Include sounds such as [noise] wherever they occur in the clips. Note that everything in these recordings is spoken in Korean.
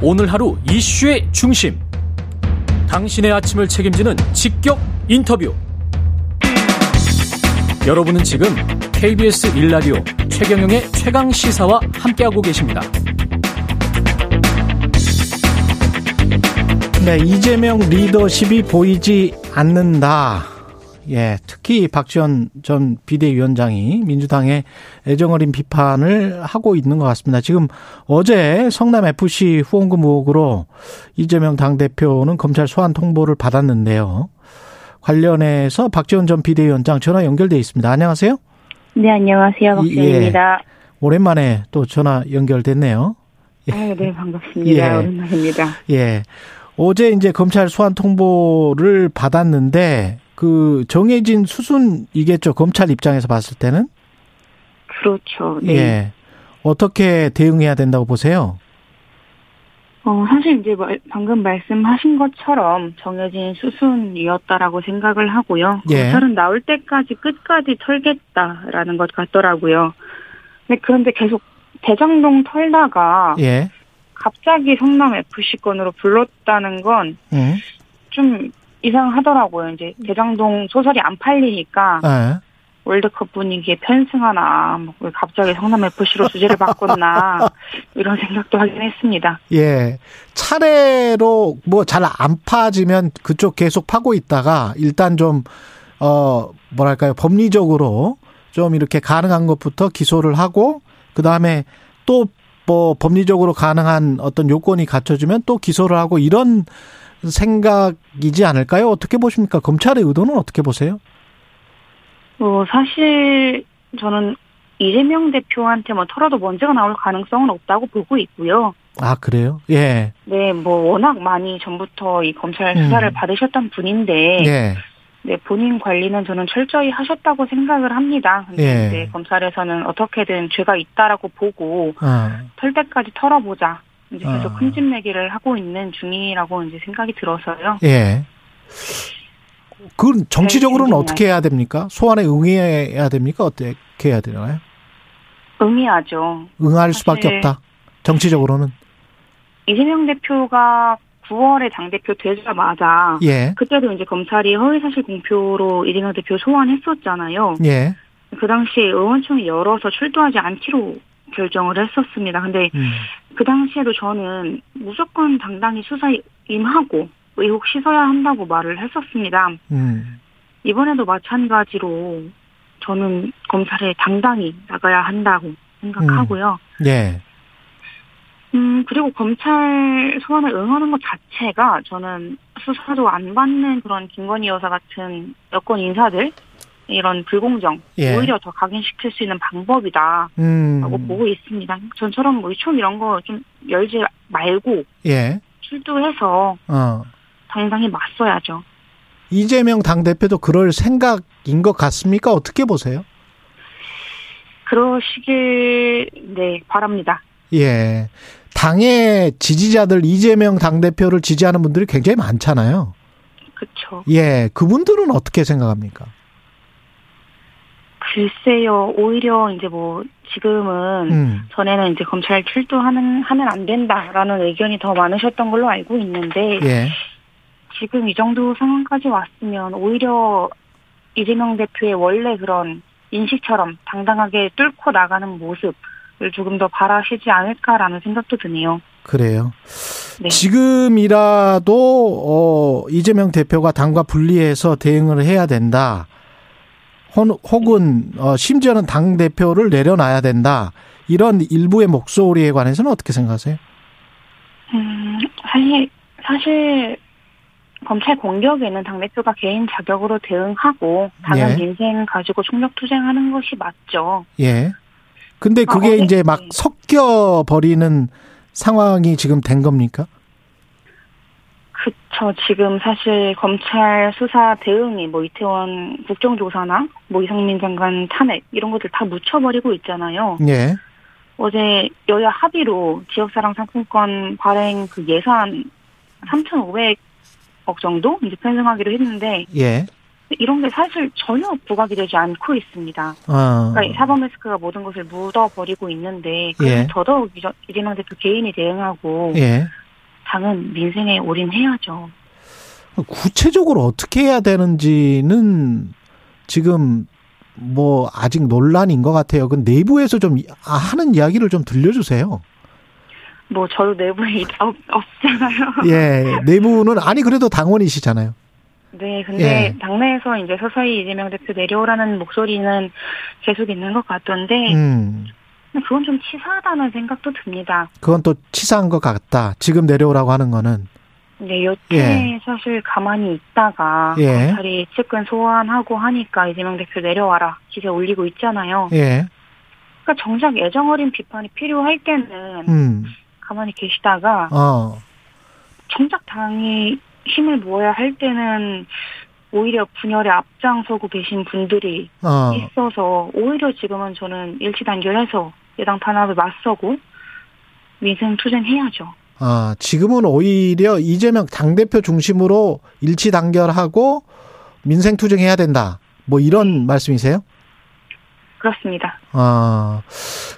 오늘 하루 이슈의 중심. 당신의 아침을 책임지는 직격 인터뷰. 여러분은 지금 KBS 일라디오 최경영의 최강 시사와 함께하고 계십니다. 네, 이재명 리더십이 보이지 않는다. 예, 특히 박지원 전 비대위원장이 민주당의 애정어린 비판을 하고 있는 것 같습니다. 지금 어제 성남 FC 후원금 의혹으로 이재명 당 대표는 검찰 소환 통보를 받았는데요. 관련해서 박지원 전 비대위원장 전화 연결돼 있습니다. 안녕하세요. 네, 안녕하세요. 박지원입니다. 예, 오랜만에 또 전화 연결됐네요. 예. 아, 네, 반갑습니다. 예. 오랜만입니다. 예. 어제 이제 검찰 소환 통보를 받았는데 그 정해진 수순이겠죠. 검찰 입장에서 봤을 때는. 그렇죠. 네. 예. 어떻게 대응해야 된다고 보세요? 어, 사실 이제 방금 말씀하신 것처럼 정해진 수순이었다라고 생각을 하고요. 예. 검찰은 나올 때까지 끝까지 털겠다라는 것 같더라고요. 근데 그런데 계속 대장동 털다가 예. 갑자기 성남 FC 건으로 불렀다는 건좀 음. 이상하더라고요. 이제 대장동 소설이 안 팔리니까 네. 월드컵 분위기에 편승하나, 뭐 갑자기 성남 FC로 주제를 바꿨나 [laughs] 이런 생각도 하긴 했습니다. 예, 차례로 뭐 잘 안 파지면 그쪽 계속 파고 있다가 일단 좀 어 뭐랄까요 법리적으로 좀 이렇게 가능한 것부터 기소를 하고 그 다음에 또 뭐 법리적으로 가능한 어떤 요건이 갖춰지면 또 기소를 하고 이런 생각이지 않을까요? 어떻게 보십니까? 검찰의 의도는 어떻게 보세요? 어, 사실 저는 이재명 대표한테 뭐 털어도 문제가 나올 가능성은 없다고 보고 있고요. 아, 그래요? 예. 네, 뭐 워낙 많이 전부터 이 검찰 수사를 음. 받으셨던 분인데 예. 네, 본인 관리는 저는 철저히 하셨다고 생각을 합니다. 근데 예. 이제 검찰에서는 어떻게든 죄가 있다라고 보고 어. 털 때까지 털어보자. 이제 계속 어. 큰집 내기를 하고 있는 중이라고 이제 생각이 들어서요. 예. 그건 정치적으로는 네, 어떻게 해야 됩니까? 소환에 응해야 됩니까? 어떻게 해야 되나요? 응해야죠. 응할 수밖에 없다. 정치적으로는. 이재명 대표가 9월에 당대표 되자마자 예. 그때도 이제 검찰이 허위사실 공표로 이재명 대표 소환했었잖아요. 예. 그 당시에 의원총회 열어서 출두하지 않기로 결정을 했었습니다. 근데 음. 그 당시에도 저는 무조건 당당히 수사에 임하고 의혹 씻어야 한다고 말을 했었습니다. 음. 이번에도 마찬가지로 저는 검찰에 당당히 나가야 한다고 생각하고요. 음. 네. 음, 그리고 검찰 소환을 응하는 것 자체가 저는 수사도 안 받는 그런 김건희 여사 같은 여권 인사들 이런 불공정 예. 오히려 더 각인시킬 수 있는 방법이다라고 음. 보고 있습니다. 전처럼 뭐 유총 이런 거 좀 열지 말고 예. 출두해서 어. 당당히 맞서야죠. 이재명 당 대표도 그럴 생각인 것 같습니까? 어떻게 보세요? 그러시길 네 바랍니다. 예, 당의 지지자들 이재명 당 대표를 지지하는 분들이 굉장히 많잖아요. 그렇죠. 예, 그분들은 어떻게 생각합니까? 글쎄요, 오히려 이제 뭐 지금은 음. 전에는 이제 검찰 출두하는 하면 안 된다라는 의견이 더 많으셨던 걸로 알고 있는데 예. 지금 이 정도 상황까지 왔으면 오히려 이재명 대표의 원래 그런 인식처럼 당당하게 뚫고 나가는 모습을 조금 더 바라시지 않을까라는 생각도 드네요. 그래요. 네. 지금이라도 어 이재명 대표가 당과 분리해서 대응을 해야 된다. 혹은 어, 심지어는 당 대표를 내려놔야 된다. 이런 일부의 목소리에 관해서는 어떻게 생각하세요? 음, 사실 사실 검찰 공격에는 당 대표가 개인 자격으로 대응하고 당연 예. 인생 가지고 총력 투쟁하는 것이 맞죠. 예. 근데 그게 아, 이제 막 섞여 버리는 상황이 지금 된 겁니까? 그쵸. 지금 사실 검찰 수사 대응이 뭐 이태원 국정조사나 뭐 이상민 장관 탄핵 이런 것들 다 묻혀버리고 있잖아요. 예. 어제 여야 합의로 지역사랑 상품권 발행 그 예산 3,500억 정도 이제 편성하기로 했는데 예. 이런 게 사실 전혀 부각이 되지 않고 있습니다. 어. 그러니까 사법 리스크가 모든 것을 묻어버리고 있는데 예. 더더욱 이재명 대표 개인이 대응하고 예. 당은 민생에 올인해야죠. 구체적으로 어떻게 해야 되는지는 지금 뭐 아직 논란인 것 같아요. 그 내부에서 좀 하는 이야기를 좀 들려주세요. 뭐 저도 내부에 없, 없잖아요. [laughs] 예, 내부는 아니 그래도 당원이시잖아요. 네, 근데 예. 당내에서 이제 서서히 이재명 대표 내려오라는 목소리는 계속 있는 것 같던데, 음. 그건 좀 치사하다는 생각도 듭니다. 그건 또 치사한 것 같다. 지금 내려오라고 하는 거는. 네, 여태 예. 사실 가만히 있다가 예. 검찰이 측근 소환하고 하니까 이재명 대표 내려와라 기세 올리고 있잖아요. 예. 그러니까 정작 애정 어린 비판이 필요할 때는 음. 가만히 계시다가 어. 정작 당이 힘을 모아야 할 때는 오히려 분열에 앞장서고 계신 분들이 어. 있어서 오히려 지금은 저는 일치 단결해서 예당 탄압을 맞서고 민생 투쟁해야죠. 아, 지금은 오히려 이재명 당대표 중심으로 일치 단결하고 민생 투쟁해야 된다. 뭐 이런 말씀이세요? 그렇습니다. 아.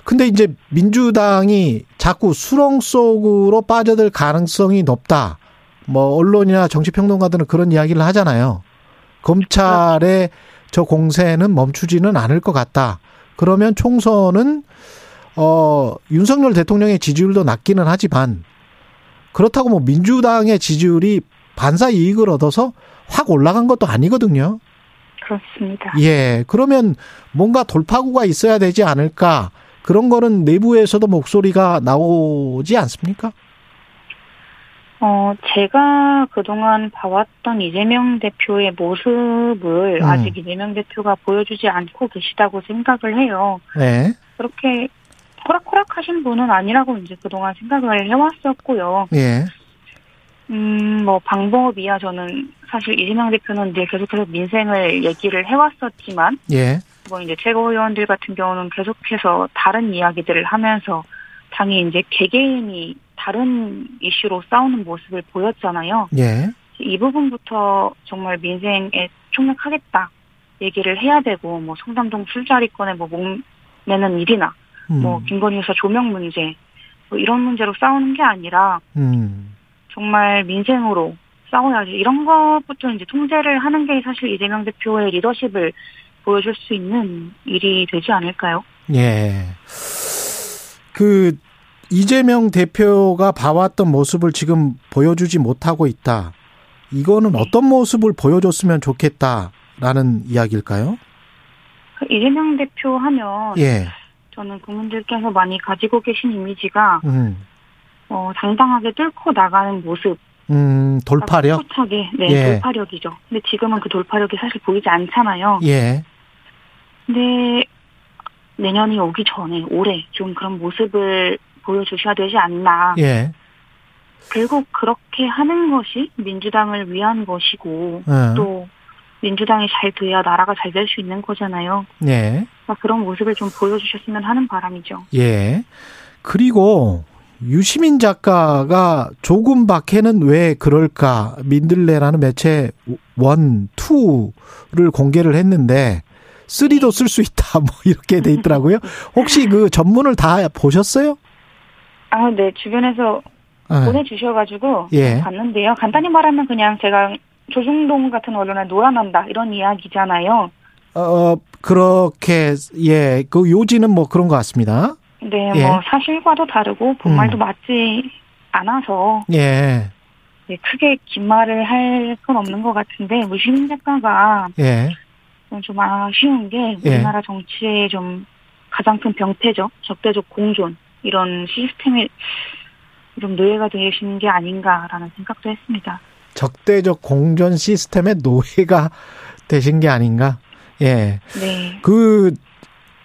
근데 이제 민주당이 자꾸 수렁 속으로 빠져들 가능성이 높다. 뭐 언론이나 정치평론가들은 그런 이야기를 하잖아요. 검찰의 저 공세는 멈추지는 않을 것 같다. 그러면 총선은 어 윤석열 대통령의 지지율도 낮기는 하지만 그렇다고 뭐 민주당의 지지율이 반사 이익을 얻어서 확 올라간 것도 아니거든요. 그렇습니다. 예. 그러면 뭔가 돌파구가 있어야 되지 않을까? 그런 거는 내부에서도 목소리가 나오지 않습니까? 어, 제가 그동안 봐왔던 이재명 대표의 모습을 음. 아직 이재명 대표가 보여주지 않고 계시다고 생각을 해요. 네. 그렇게 호락호락 하신 분은 아니라고 이제 그동안 생각을 해왔었고요. 예. 음, 뭐, 방법이야 저는 사실 이재명 대표는 늘 계속해서 민생을 얘기를 해왔었지만, 예. 뭐 이제 최고위원들 같은 경우는 계속해서 다른 이야기들을 하면서 당이 이제 개개인이 다른 이슈로 싸우는 모습을 보였잖아요. 예. 이 부분부터 정말 민생에 총력하겠다 얘기를 해야 되고 뭐 성담동 술자리권에 뭐 목매는 일이나 음. 뭐 김건희 여사 조명 문제 뭐 이런 문제로 싸우는 게 아니라 음. 정말 민생으로 싸워야지 이런 것부터 이제 통제를 하는 게 사실 이재명 대표의 리더십을 보여줄 수 있는 일이 되지 않을까요? 예. 그 이재명 대표가 봐왔던 모습을 지금 보여주지 못하고 있다. 이거는 네. 어떤 모습을 보여줬으면 좋겠다라는 이야기일까요? 이재명 대표 하면 예. 저는 국민들께서 많이 가지고 계신 이미지가 음. 어, 당당하게 뚫고 나가는 모습. 음, 돌파력? 차게 네, 예. 돌파력이죠. 근데 지금은 그 돌파력이 사실 보이지 않잖아요. 예. 근데 내년이 오기 전에 올해 좀 그런 모습을 보여주셔야 되지 않나. 예. 결국 그렇게 하는 것이 민주당을 위한 것이고 예. 또 민주당이 잘 돼야 나라가 잘 될 수 있는 거잖아요. 예. 그런 모습을 좀 보여주셨으면 하는 바람이죠. 예. 그리고 유시민 작가가 조금 밖에는 왜 그럴까 민들레라는 매체 원, 투를 공개를 했는데 쓰리도 쓸 수 있다 [laughs] 뭐 이렇게 돼 있더라고요. 혹시 그 전문을 다 보셨어요? 아, 네 주변에서 네. 보내주셔가지고 예. 봤는데요. 간단히 말하면 그냥 제가 조중동 같은 언론에 놀아난다 이런 이야기잖아요. 어 그렇게 예 그 요지는 뭐 그런 것 같습니다. 네, 예. 뭐 사실과도 다르고 본말도 음. 맞지 않아서 예. 네, 크게 긴 말을 할 건 없는 것 같은데 무시민 작가가 예. 좀 아쉬운 게 예. 우리나라 정치의 좀 가장 큰 병폐죠. 적대적 공존 이런 시스템에 좀 노예가 되시는 게 아닌가라는 생각도 했습니다. 적대적 공존 시스템의 노예가 되신 게 아닌가? 예. 네. 그,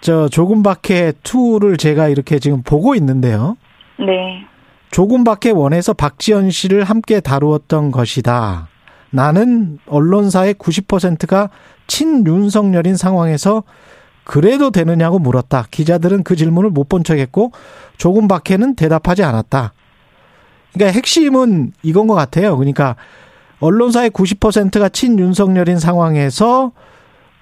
저, 조금 밖에 투를 제가 이렇게 지금 보고 있는데요. 네. 조금 밖에 원해서 박지원 씨를 함께 다루었던 것이다. 나는 언론사의 90%가 친윤석열인 상황에서 그래도 되느냐고 물었다. 기자들은 그 질문을 못 본 척했고 조금 밖에는 대답하지 않았다. 그러니까 핵심은 이건 것 같아요. 그러니까 언론사의 90%가 친윤석열인 상황에서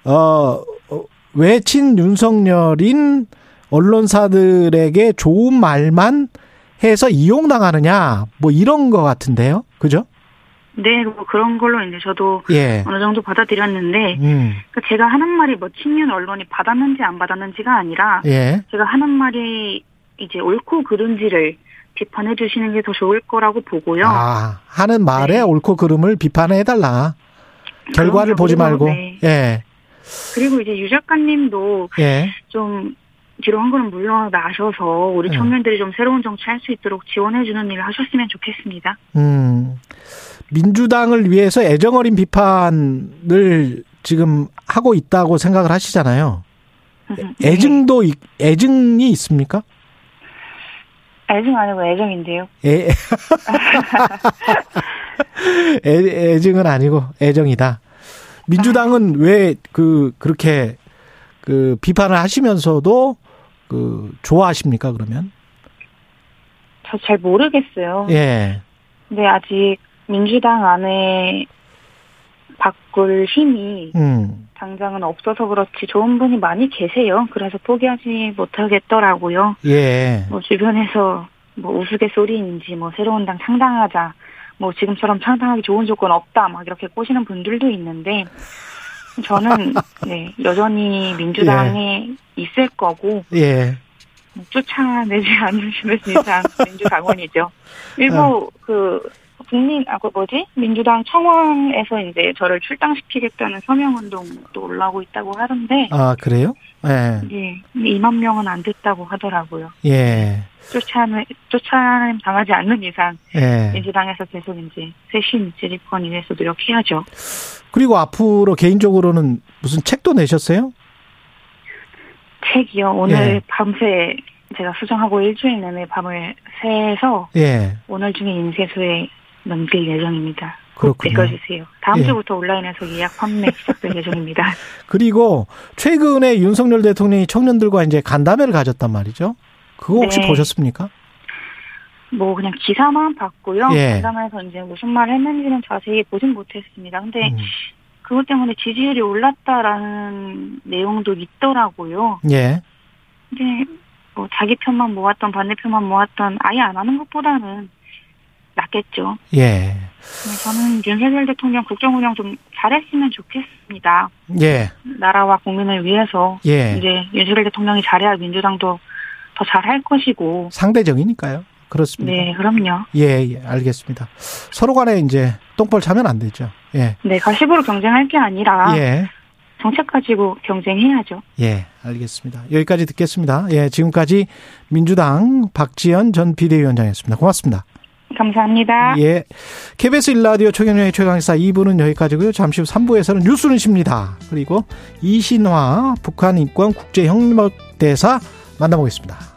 어왜 친윤석열인 언론사들에게 좋은 말만 해서 이용당하느냐 뭐 이런 거 같은데요. 그죠? 네, 뭐 그런 걸로 이제 저도 예. 어느 정도 받아들였는데 음. 그러니까 제가 하는 말이 뭐 친윤 언론이 받았는지 안 받았는지가 아니라 예. 제가 하는 말이 이제 옳고 그른지를 비판해 주시는 게 더 좋을 거라고 보고요. 아, 하는 말에 네. 옳고 그름을 비판해 달라. 결과를 보지 말고. 네. 예. 그리고 이제 유 작가님도 예. 좀 뒤로 한 걸음 물러나셔서 우리 예. 청년들이 좀 새로운 정치 할 수 있도록 지원해 주는 일을 하셨으면 좋겠습니다. 음. 민주당을 위해서 애정어린 비판을 지금 하고 있다고 생각을 하시잖아요. 네. 애증도 애증이 있습니까? 애증 아니고 애정인데요. 애, [laughs] 애, 애증은 아니고 애정이다. 민주당은 왜 그 그렇게 그 비판을 하시면서도 그 좋아하십니까 그러면? 저 잘 모르겠어요. 예. 근데 아직 민주당 안에 바꿀 힘이 음. 당장은 없어서 그렇지 좋은 분이 많이 계세요. 그래서 포기하지 못하겠더라고요. 예. 뭐 주변에서 뭐 우스갯소리인지 뭐 새로운 당 창당하자 뭐 지금처럼 창당하기 좋은 조건 없다 막 이렇게 꼬시는 분들도 있는데 저는 [laughs] 네 여전히 민주당에 예. 있을 거고 예. 쫓아내지 않으시는 이상 민주당원이죠. [laughs] 일부 어. 그 국민 아그 뭐지 민주당 청원에서 이제 저를 출당시키겠다는 서명 운동도 올라오고 있다고 하던데. 아 그래요? 예. 네. 2만 명은 안 됐다고 하더라고요. 예. 쫓아내 쫓아냄 당하지 않는 이상 예. 민주당에서 계속 이제 쇄신 지리권 위해서 노력해야죠. 그리고 앞으로 개인적으로는 무슨 책도 내셨어요? 책이요. 오늘 예. 밤새 제가 수정하고 일주일 내내 밤을 새서 예. 오늘 중에 인쇄소에 넘길 예정입니다. 그렇군요. 읽어주세요. 다음 예. 주부터 온라인에서 예약 판매 시작될 예정입니다. [laughs] 그리고 최근에 윤석열 대통령이 청년들과 이제 간담회를 가졌단 말이죠. 그거 혹시 네. 보셨습니까? 뭐 그냥 기사만 봤고요. 예. 간담회에서 이제 무슨 말 했는지는 자세히 보진 못했습니다. 근데 음. 그것 때문에 지지율이 올랐다라는 내용도 있더라고요. 예. 근데 뭐 자기 편만 모았던 반대편만 모았던 아예 안 하는 것보다는 낫겠죠. 예. 저는 윤석열 대통령 국정 운영 좀 잘했으면 좋겠습니다. 예. 나라와 국민을 위해서 예. 이제 윤석열 대통령이 잘해야 민주당도 더 잘할 것이고 상대적이니까요. 그렇습니다. 네, 그럼요. 예, 예, 알겠습니다. 서로 간에 이제 똥벌 차면 안 되죠. 예. 네, 가십으로 경쟁할 게 아니라 예. 정책 가지고 경쟁해야죠. 예, 알겠습니다. 여기까지 듣겠습니다. 예, 지금까지 민주당 박지연 전 비대위원장이었습니다. 고맙습니다. 감사합니다. 예. KBS 일라디오 최경영의 최강사 2부는 여기까지고요. 잠시 후 3부에서는 뉴스는 십니다. 그리고 이신화 북한 인권 국제협력대사 만나보겠습니다.